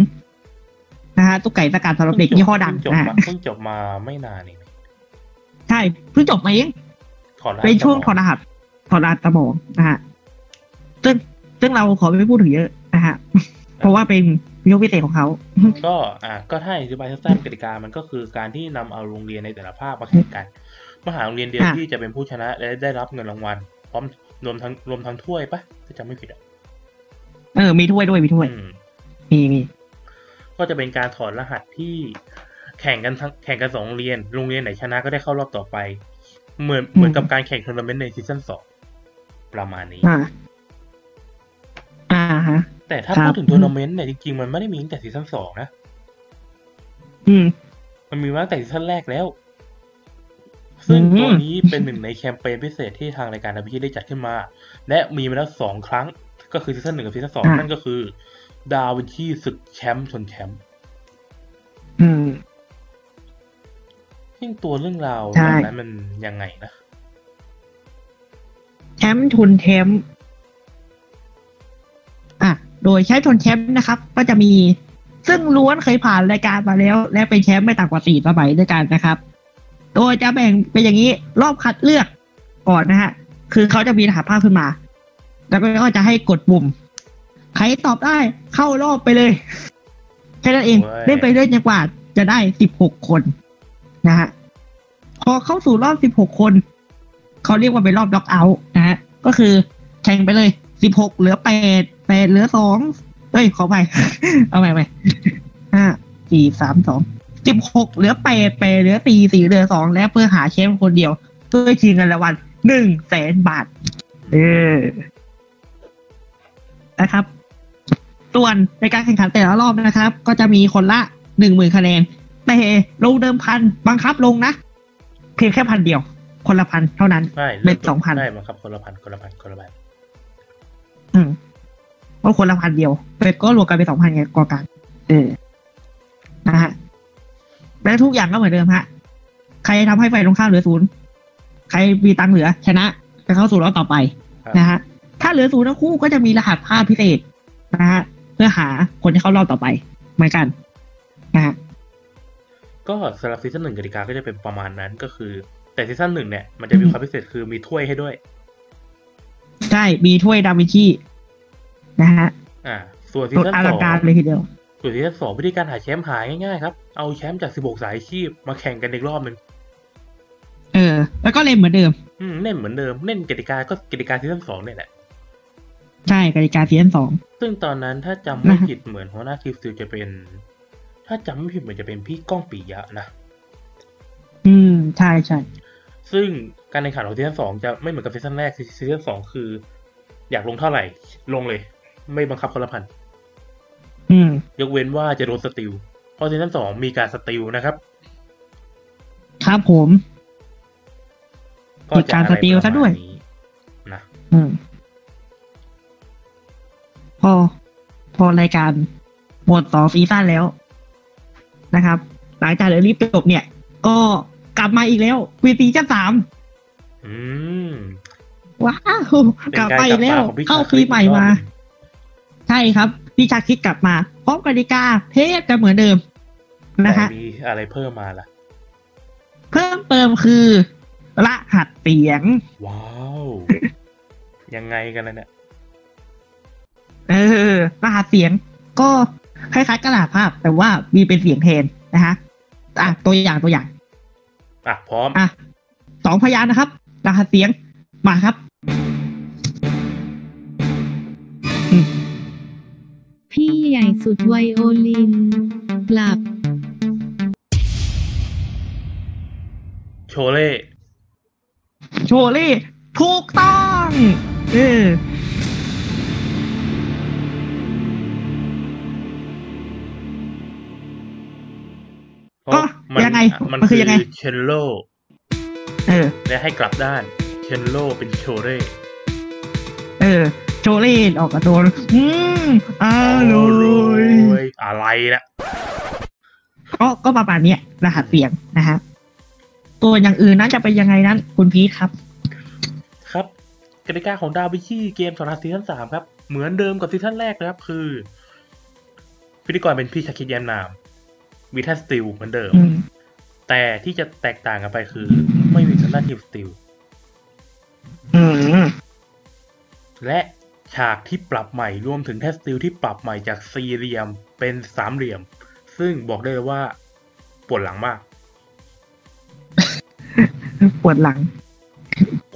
นะฮะตุ๊กไก่ตะการสำหรับเด็กยี่ห้อดังเพิ่จบนะฮะมาเพิ่งจบมาไม่นานเองใช่เพิ่งจบมาเองถอดรหัสเป็นช่วงถอดสมรหัสถอดรหัสสมองนะฮะซึ่งซึ่งเราขอไม่พูดถึงเยอะนะฮะเพราะว่าเป็นยกพิเศษของเขา ก็อะก็ถ้าอธิบายสั้นๆกติกามันก็คือการที่นำเอาโรงเรียนในแต่ละภาคมาแข่งกันมหาโรงเรียนเดียวอะที่จะเป็นผู้ชนะและได้รับเงินรางวัลพร้อมรวมทั้งรวมทั้งถ้วยปะถ้าจำไม่ผิดอะเออมีถ้วยด้วยมีถ้วยอืมมีมี ก็จะเป็นการถอดรหัสที่แข่งกันทั้งแข่งกันสองโรงเรียน โรงเรียนไหนชนะก็ได้เข้ารอบต่อไป เหมือนเหมือนกับการแข่งทัวร์นาเมนต์ในซีซั่นสองประมาณนี้อ่าอ่าฮะ แต่ถ้าครับพูดถึงทัวร์นาเมนต์เนี่ยจริงๆมันไม่ได้มีตั้งแต่ซีซั่นสองนะ อืม มันมีมาตั้งแต่ซีซั่นแรกแล้ว ซึ่งอืมตัวนี้เป็นหนึ่งในแคมเปญพิเศษที่ทางรายการดาวินชีได้จัดขึ้นมา และมีมาแล้วสองครั้ง ก็คือซีซั่นหนึ่งกับซีซั่นสองอะนั่นก็คือ ดาวินชีศึกแชมป์ชนแชมป์อืมซึ่งตัวเรื่องราวใช่ตอนนั้นมันยังไงนะ แชมป์ทุนแชมป์อะ โดยใช้ทุนแชมป์นะครับ ก็จะมี ซึ่งล้วนเคยผ่านรายการมาแล้ว และเป็นแชมป์ไม่ต่ำกว่าสี่สมัยด้วยกันนะครับ โดยจะแบ่งเป็นอย่างนี้ รอบคัดเลือกก่อนนะฮะ คือเขาจะมีรหัสภาพขึ้นมา แล้วก็จะให้กดปุ่ม ใครตอบได้เข้ารอบไปเลยแค่นั้นเองเว้ยเล่นไปเรื่อยจนกว่า จะได้สิบหกคนนะฮะพอเข้าสู่รอบสิบหกคนเขาเรียกว่าเป็นรอบล็อกเอาท์นะฮะก็คือแข่งไปเลยสิบหกเหลือแปดแปดเหลือสองเอ้ยขอไปเอาใหม่ใหม่ห้าสี่สามสองสิบหกเหลือแปดแปดเหลือสี่สี่เหลือสองและเพื่อหาแชมป์คนเดียว เพื่อชิงเงินรางวัลหนึ่งแสนบาท เออนะครับ ส่วนในการแข่งขันแต่ละรอบนะครับ ก็จะมีคนละหนึ่งหมื่นคะแนนแต่ลงเดิมพันบังคับลงนะ เพียงแค่พันเดียว คนละพันเท่านั้นใช่เป็น2,000ได้มาครับ คนละพันคนละพันคนละพันอืมเพราะคนละพันเดียวเป็ดก็รวมกันเป็นสองพันไงกว่ากันเออนะฮะและทุกอย่างก็เหมือนเดิมฮะ ใครทำให้ไฟตรงข้ามเหลือศูนย์ใครมีตังค์เหลือ ชนะจะเข้าสู่รอบต่อไปครับนะฮะถ้าเหลือศูนย์ทั้งคู่ก็จะมีรหัสภาพพิเศษนะฮะเพื่อหาคนที่เข้ารอบต่อไปเหมือนกันนะฮะก็สำหรับซีซั่นหนึ่งกติกาก็จะเป็นประมาณนั้นก็คือ แต่ซีซั่นหนึ่งเนี่ยมันจะมีอืมความพิเศษคือมีถ้วยให้ด้วย ใช่ มีถ้วยดาวินชีนะฮะอ่า ส่วนซีซั่นสองสุดอลัองงการเลยทีเดียวส่วนซีซั่นสองวิธีการหาแชมป์หาง่ายๆครับ เอาแชมป์จากสิบหกสายอาชีพมาแข่งกันอีกรอบหนึ่งเออ แล้วก็เล่นเหมือนเดิม อืมเล่นเหมือนเดิมเล่นกติกาก็กติกาซีซั่นสองเนี่ยแหละ ใช่กติกาซีซั่นสอง ซึ่งตอนนั้นถ้าจำไม่ผิดนะฮะเหมือนหัวหน้าทีม steal จะเป็น ถ้าจำไม่ผิดเหมือนจะเป็นพี่ก้องปิยะนะ อืม ใช่ใช่ ซึ่งการแข่งขันของซีซั่นสองจะไม่เหมือนกับซีซั่นแรกซีซั่นสองคือ อยากลงเท่าไหร่ ลงเลย ไม่บังคับคนละพัน อืม ยกเว้นว่าจะโดน steal เพราะซีซั่นสองมีการ steal นะครับ ครับผมมีการสติลซะด้วยอไรประมาณนี้นะ อืม พอพอรายการหมดสองซีซั่นแล้วนะครับ หลังจากเดลิฟจบเนี่ย ก็กลับมาอีกแล้ววีซีซั่นสามอืมว้าวเป็นกลับการไปอีกแล้วกลับมาของพี่เข้าชาคริสปีใหม่มาอีกรอบหนึ่งใช่ครับ พี่ชาคิดกลับมาพร้อมกติกาเทปกันเหมือนเดิมนะแต่ฮะมีอะไรเพิ่มมาล่ะ เพิ่มเติมคือรหัสเสียง ว้าว ยังไงกันล่ะเนี่ย เออรหัสเสียงก็คล้ายๆกระดาษภาพ แต่ว่ามีเป็นเสียงแทนนะฮะอะตัวอย่างตัวอย่างอะพร้อมอะสองพยานนะครับ รหัสเสียงมาครับพี่ใหญ่สุดไวโอลินกลับ โชเล่ โชเล่ ถูกต้อง เออ เพราะอะยังไงมันมันคืคืออยังไงเชนโลเออ และให้กลับด้านเชนโลเป็นโชเล่เออ โชเล่ออกกระโดนอืมอร่อยยอะไรนะก็ก็ประมาณเนี้ยรหัสเสียงนะฮะตัวอย่างอื่นนั้นจะเป็นยังไงนั้น คุณพีทครับ ครับกติกาของดาวิชีเกมสำหรับซีซั่นสามครับ เหมือนเดิมกับซีซั่นแรกนะครับ คือ พิธีกรเป็นพี่ชาคิดแยมนาม วีทัสติลเหมือนเดิมอืมแต่ที่จะแตกต่างกันไปคือ ไม่มีทางด้านทีมสติลอืมและฉากที่ปรับใหม่รวมถึงแทสติลที่ปรับใหม่จากสี่เหลี่ยมเป็นสามเหลี่ยม ซึ่งบอกได้เลยว่า ปวดหลังมาก ปวดหลัง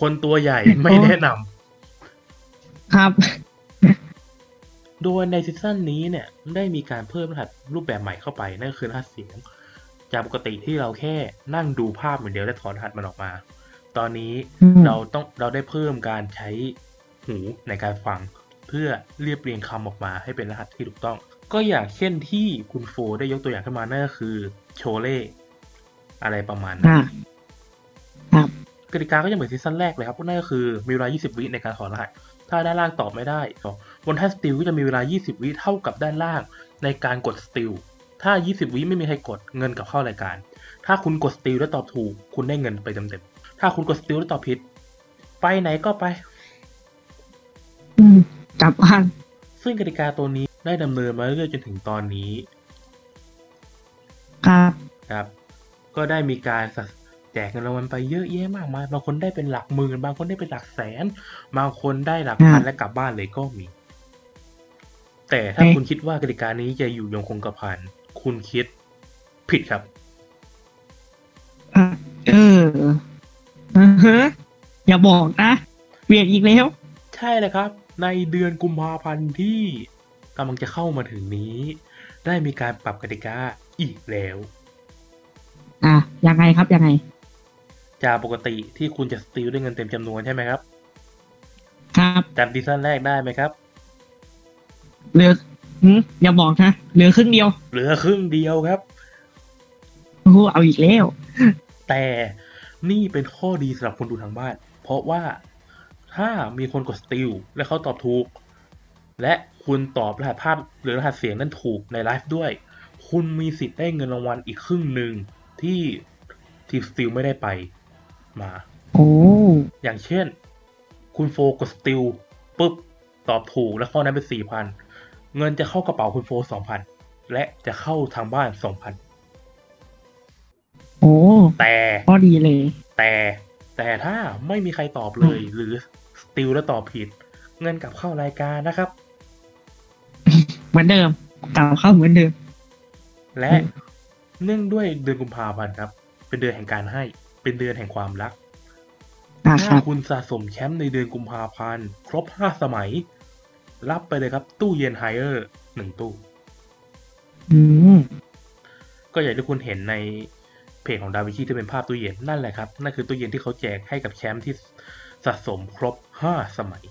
คนตัวใหญ่ไม่แนะนำครับ โดยในซีซั่นนี้เนี่ยได้มีการเพิ่มรหัสรูปแบบใหม่เข้าไป นั่นก็คือรหัสเสียง จากปกติที่เราแค่นั่งดูภาพเหมือนเดียวและถอนรหัสมันออกมา ตอนนี้อืมเราต้องเราได้เพิ่มการใช้หูในการฟัง เพื่อเรียบเรียงคำออกมาให้เป็นรหัสที่ถูกต้อง ก็อย่างเช่นที่คุณโฟได้ยกตัวอย่างขึ้นมานั่นก็คือโชเล่อะไรประมาณนั้นอ่าครับกติกาก็ยังเหมือนซีซั่นแรกเลยครับนั่นก็คือมีเวลา 20 วิในการถอดรหัส ถ้าด้านล่างตอบไม่ได้ บนแท่น steal ก็จะมีเวลา 20 วิเท่ากับด้านล่างในการกด steal ถ้า 20 วิไม่มีใครกดเงินกลับเข้ารายการ ถ้าคุณกด steal แล้วตอบถูก คุณได้เงินไปเต็มๆถ้าคุณกด steal แล้วตอบผิด ไปไหนก็ไปอืมกลับบ้านซึ่งกติกาตัวนี้ได้ดำเนินมาเรื่อยๆจนถึงตอนนี้ ครับครับ ก็ได้มีการสะแจกเงินรางวัลไปเยอะแยะมากมาย บางคนได้เป็นหลักหมื่น บางคนได้เป็นหลักแสน บางคนได้หลักพันอ่าและกลับบ้านเลยก็มี แต่ถ้าเอ๊ะคุณคิดว่ากติกานี้จะอยู่ยงคงกระพันคุณคิดผิดครับอะเอออือฮะอย่าบอกนะเปลี่ยนอีกแล้ว ใช่เลยครับ ในเดือนกุมภาพันธ์ที่กำลังจะเข้ามาถึงนี้ ได้มีการปรับกติกาอีกแล้ว อะยังไงครับยังไง จากปกติที่คุณจะสติลด้วยเงินเต็มจำนวนใช่ไหมครับ ครับจำซีซั่นแรกได้ไหมครับ เหลือหืมอย่าบอกนะเหลือครึ่งเดียวเหลือครึ่งเดียวครับ โอ้โหเอาอีกแล้ว แต่นี่เป็นข้อดีสำหรับคนดูทางบ้าน เพราะว่าถ้ามีคนกดสติลและเขาตอบถูก และคุณตอบรหัสภาพหรือรหัสเสียงนั้นถูกในไลฟ์ด้วย คุณมีสิทธิ์ได้เงินรางวัลอีกครึ่งหนึ่งที่ทีมสติลไม่ได้ไปมา โอ้อย่างเช่น คุณโฟกดสติลปุ๊บตอบถูกและข้อนั้นเป็นสี่พัน เงินจะเข้ากระเป๋าคุณโฟสองพันและจะเข้าทางบ้านสองพันโอ้แต่พอดีเลย แต่แต่ถ้าไม่มีใครตอบเลย หรือสติลแล้วตอบผิด เงินกลับเข้ารายการนะครับ เหมือนเดิมกลับเข้าเหมือนเดิม และเนื่องด้วยเดือนกุมภาพันธ์ครับ เป็นเดือนแห่งการให้ เป็นเดือนแห่งความรักอะคถ้ารับคุณสะสมแชมป์ในเดือนกุมภาพันธ์ครบห้าสมัย รับไปเลยครับ ตู้เย็นไฮเออร์หนึ่งตู้ อืมก็อย่างที่คุณเห็นในเพจของดาวิชีที่เป็นภาพตู้เย็นนั่นแหละครับ นั่นคือตู้เย็นที่เขาแจกให้กับแชมป์ที่สะสมครบห้าสมัย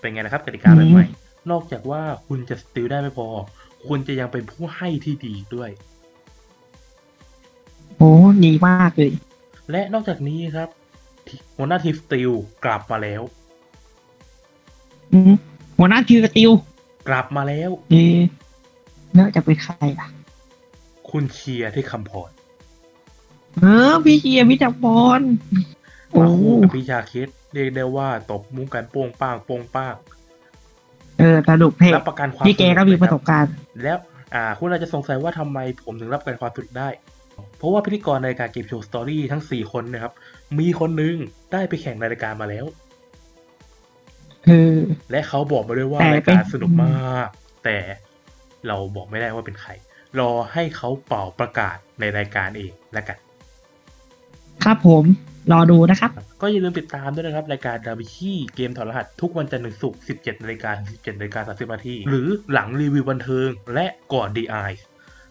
เป็นไงนะครับกติกาแบบใหม่ นอกจากว่าคุณจะสติลได้ไม่พอ คุณจะยังเป็นผู้ให้ที่ดีด้วย โอ้ดีมากเลย และนอกจากนี้ครับที่หัวหน้าทีมสติลกลับมาแล้วอืม หัวหน้าทีม steal กลับมาแล้ว เอ๊ะน่าจะเป็นใครล่ะ คุณเชียร์ฑิฆัมพรเออพี่เชียร์พี่จักรบอลโอ้มาคู่กับพี่ชาคิด เรียกได้ว่าตบมุกกันโป้งป้างโป้งป้างเออสนุกเท่รับประกันความพี่แกก็มีประสบนุการณ์ แล้วอ่า คุณอาจจะสงสัยว่าทำไมผมถึงรับประกันความสนุกได้ เพราะว่าพิธีกรในรายการ Game Show Story ทั้ง 4 คนนะครับ มีคนหนึ่งได้ไปแข่งในรายการมาแล้วเออ และเขาบอกมาด้วยว่าแต่รายการเป็นสนุกมาก แต่เราบอกไม่ได้ว่าเป็นใคร รอให้เขาเป่าประกาศในรายการเองแล้วกัน ครับผมรอดูนะครับ ก็อย่าลืมติดตามด้วยนะครับ รายการดาวิชีเกมถอดรหัส ทุกวันจันทร์ถึงศุกร์ 17นาฬิกาถึง17นาฬิกา30นาที หรือหลังรีวิวบันเทิง และก่อนดีไอ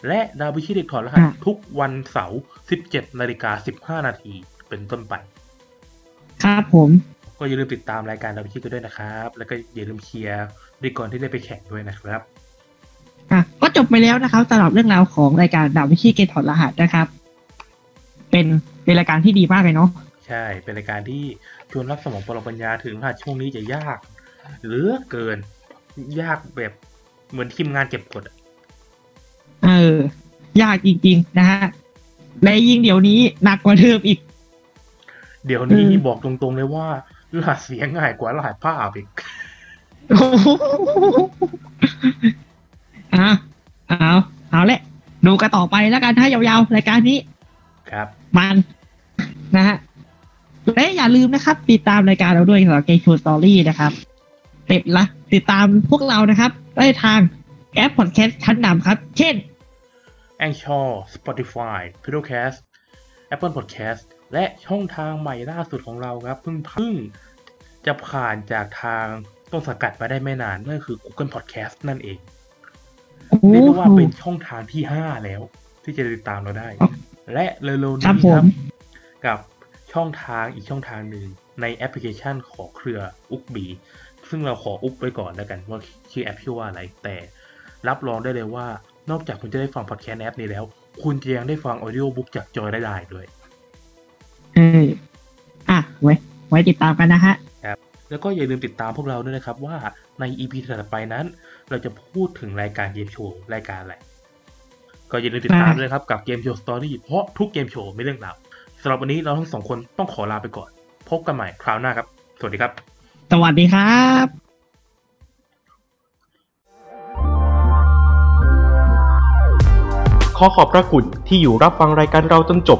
และดาวิชีเด็กถอดรหัสอะทุกวันเสาร์ 17นาฬิกา15นาทีเป็นต้นไป ครับผม ก็อย่าลืมติดตามรายการดาวิชีกันด้วยนะครับ แล้วก็อย่าลืมเชียร์ดีก่อนที่ได้ไปแข่งด้วยนะครับอะก็จบไปแล้วนะครับสำหรับเรื่องราวของรายการดาวิชีเกตถอดรหัสนะครับ เป็นเป็นรายการที่ดีมากเลยเนาะใช่ เป็นรายการที่ชวนรับสมองปรปัญญาถึงรหัสช่วงนี้จะยากเหลือเกิน ยากแบบเหมือนทีมงานเก็บกดอะเออ ยากจริงๆนะฮะและยิ่งเดี๋ยวนี้หนักกว่าเดิมอีก เดี๋ยวนี้อืมบอกตรงๆเลยว่า รหัสเสียง่ายกว่ารหัสภาพอีกโอ้โหอะเอาเอาแหละ ดูกันต่อไปแล้วกันถ้ายาวๆรายการนี้ ครับ มันนะฮะและอย่าลืมนะครับ ติดตามรายการเราด้วยสำหรับเกม s สตอรี่นะครับติดละ ติดตามพวกเรานะครับ ได้ทางแอปพอดแคสต์ชั้นนำครับ เช่น a n c h o r Spotify p i d o c a s t Apple Podcast และช่องทางใหม่ล่าสุดของเราครับเพิ่งเพิ่งจะผ่านจากทางต้นสังกัดมาได้ไม่นานนั่นคือ Google Podcast นั่นเองโอ้เรียกได้ว่าโหเป็นช่องทางที่5แล้ว ที่จะติดตามเราได้อ๋อและเร็วๆนี้ครับคผรัมบกับช่องทางอีกช่องทางหนึ่งในแอปพลิเคชันของเครือ Ookbee ซึ่งเราขออุบไว้ก่อนแล้วกันว่าชื่อแอปชื่อว่าอะไร แต่รับรองได้เลยว่า นอกจากคุณจะได้ฟังพอดแคสต์ในแอปนี้แล้ว คุณจะยังได้ฟัง audiobook จากจอยลดาได้ด้วย เอออะไว้ไว้ติดตามกันนะฮะแล้วก็อย่าลืมติดตามพวกเราด้วยนะครับ ว่าใน EP ถัดไปนั้น เราจะพูดถึงรายการเกมโชว์รายการอะไรก็อย่าลืมติดตามอ่าด้วยนะครับกับเกมโชว์สตอรี่เพราะทุกเกมโชว์ไม่เรื่องราวสำหรับวันนี้เราทั้งสองคนต้องขอลาไปก่อน พบกันใหม่คราวหน้าครับ สวัสดีครับ สวัสดีครับขอขอบพระคุณที่อยู่รับฟังรายการเราจนจบ